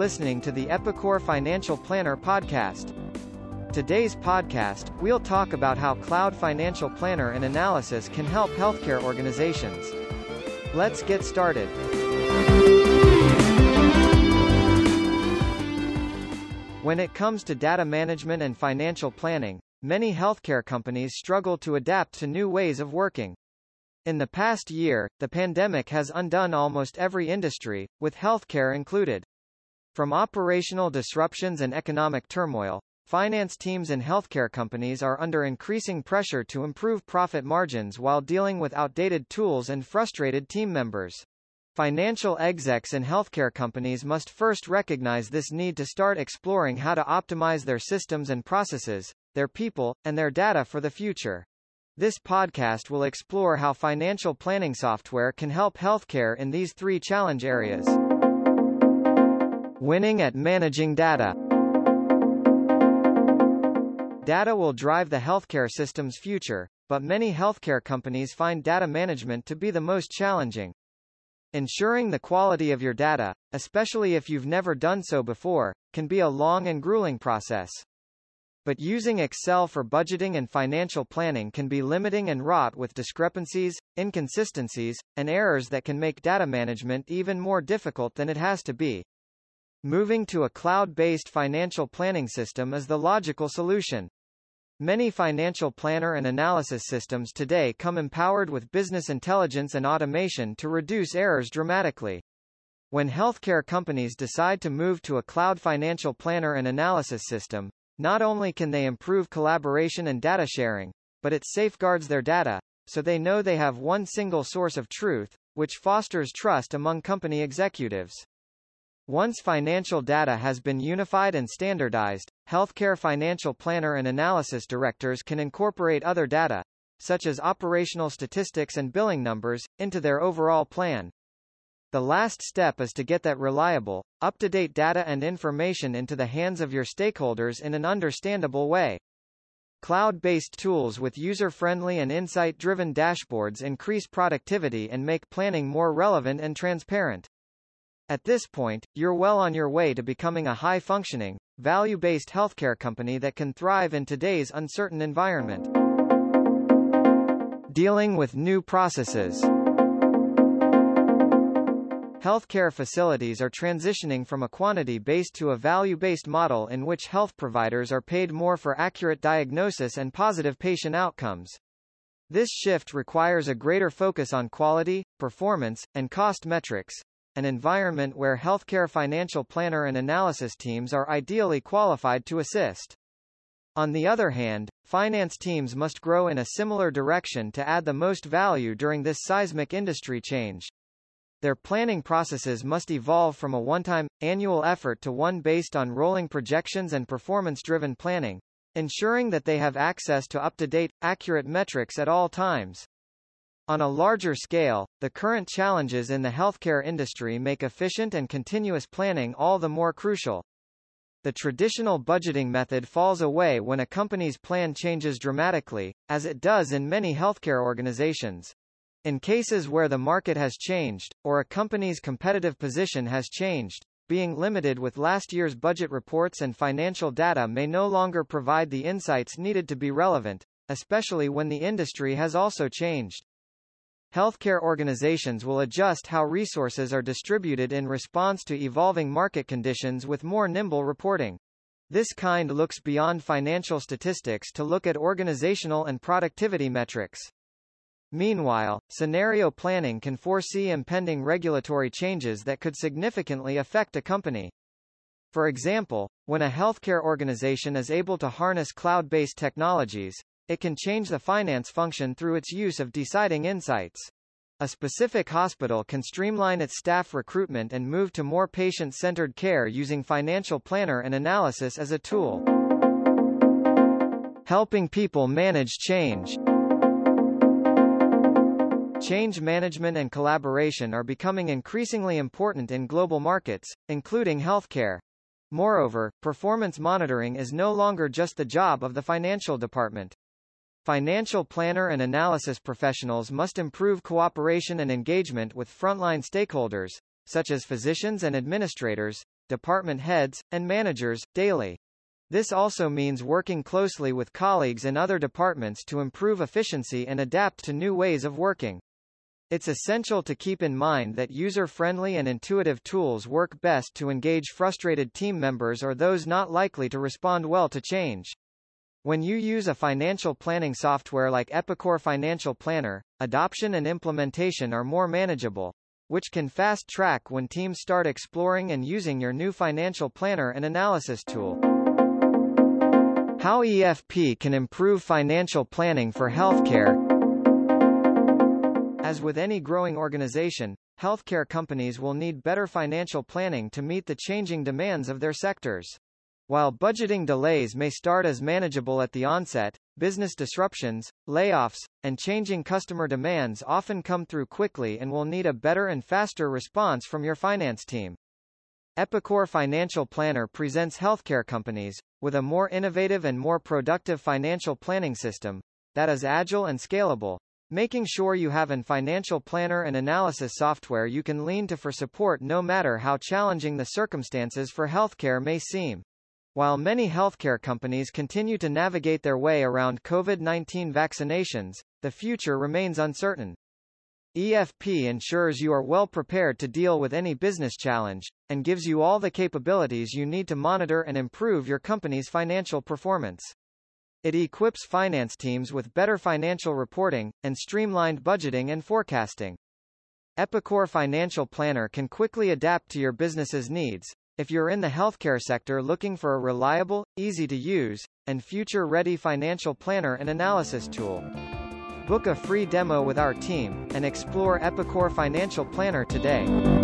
listening to the Epicor Financial Planner podcast. Today's podcast, we'll talk about how cloud financial planner and analysis can help healthcare organizations. Let's get started. When it comes to data management and financial planning, many healthcare companies struggle to adapt to new ways of working. In the past year, the pandemic has undone almost every industry, with healthcare included. From operational disruptions and economic turmoil, finance teams in healthcare companies are under increasing pressure to improve profit margins while dealing with outdated tools and frustrated team members. Financial execs in healthcare companies must first recognize this need to start exploring how to optimize their systems and processes, their people, and their data for the future. This podcast will explore how financial planning software can help healthcare in these three challenge areas. Winning at managing data. Data will drive the healthcare system's future, but many healthcare companies find data management to be the most challenging. Ensuring the quality of your data, especially if you've never done so before, can be a long and grueling process. But using Excel for budgeting and financial planning can be limiting and wrought with discrepancies, inconsistencies, and errors that can make data management even more difficult than it has to be. Moving to a cloud-based financial planning system is the logical solution. Many financial planner and analysis systems today come empowered with business intelligence and automation to reduce errors dramatically. When healthcare companies decide to move to a cloud financial planner and analysis system, not only can they improve collaboration and data sharing, but it safeguards their data, so they know they have one single source of truth, which fosters trust among company executives. Once financial data has been unified and standardized, healthcare financial planner and analysis directors can incorporate other data, such as operational statistics and billing numbers, into their overall plan, the last step is to get that reliable, up-to-date data and information into the hands of your stakeholders in an understandable way. Cloud-based tools with user-friendly and insight-driven dashboards increase productivity and make planning more relevant and transparent. At this point, you're well on your way to becoming a high-functioning, value-based healthcare company that can thrive in today's uncertain environment. Dealing with new processes Healthcare facilities are transitioning from a quantity-based to a value-based model in which health providers are paid more for accurate diagnosis and positive patient outcomes. This shift requires a greater focus on quality, performance, and cost metrics, an environment where healthcare financial planner and analysis teams are ideally qualified to assist. On the other hand, finance teams must grow in a similar direction to add the most value during this seismic industry change. Their planning processes must evolve from a one-time, annual effort to one based on rolling projections and performance-driven planning, ensuring that they have access to up-to-date, accurate metrics at all times. On a larger scale, the current challenges in the healthcare industry make efficient and continuous planning all the more crucial. The traditional budgeting method falls away when a company's plan changes dramatically, as it does in many healthcare organizations. In cases where the market has changed, or a company's competitive position has changed, being limited with last year's budget reports and financial data may no longer provide the insights needed to be relevant, especially when the industry has also changed. Healthcare organizations will adjust how resources are distributed in response to evolving market conditions with more nimble reporting. This kind looks beyond financial statistics to look at organizational and productivity metrics. Meanwhile, scenario planning can foresee impending regulatory changes that could significantly affect a company. For example, when a healthcare organization is able to harness cloud-based technologies, it can change the finance function through its use of deciding insights. A specific hospital can streamline its staff recruitment and move to more patient-centered care using financial planner and analysis as a tool. Helping people manage change. Change management and collaboration are becoming increasingly important in global markets, including healthcare. Moreover, performance monitoring is no longer just the job of the financial department. Financial planner and analysis professionals must improve cooperation and engagement with frontline stakeholders, such as physicians and administrators, department heads, and managers, daily. This also means working closely with colleagues in other departments to improve efficiency and adapt to new ways of working. It's essential to keep in mind that user-friendly and intuitive tools work best to engage frustrated team members or those not likely to respond well to change. When you use a financial planning software like Epicor Financial Planner, adoption and implementation are more manageable, which can fast-track when teams start exploring and using your new financial planner and analysis tool. How EFP can improve financial planning for healthcare As with any growing organization, healthcare companies will need better financial planning to meet the changing demands of their sectors. While budgeting delays may start as manageable at the onset, business disruptions, layoffs, and changing customer demands often come through quickly and will need a better and faster response from your finance team. Epicor Financial Planner presents healthcare companies, with a more innovative and more productive financial planning system, that is agile and scalable, making sure you have an financial planner and analysis software you can lean to for support no matter how challenging the circumstances for healthcare may seem. While many healthcare companies continue to navigate their way around COVID-19 vaccinations, the future remains uncertain. EFP ensures you are well prepared to deal with any business challenge, and gives you all the capabilities you need to monitor and improve your company's financial performance. It equips finance teams with better financial reporting, and streamlined budgeting and forecasting. Epicor Financial Planner can quickly adapt to your business's needs. If you're in the healthcare sector looking for a reliable, easy to use, and future-ready financial planner and analysis tool, Book a free demo with our team, and explore Epicor Financial Planner today.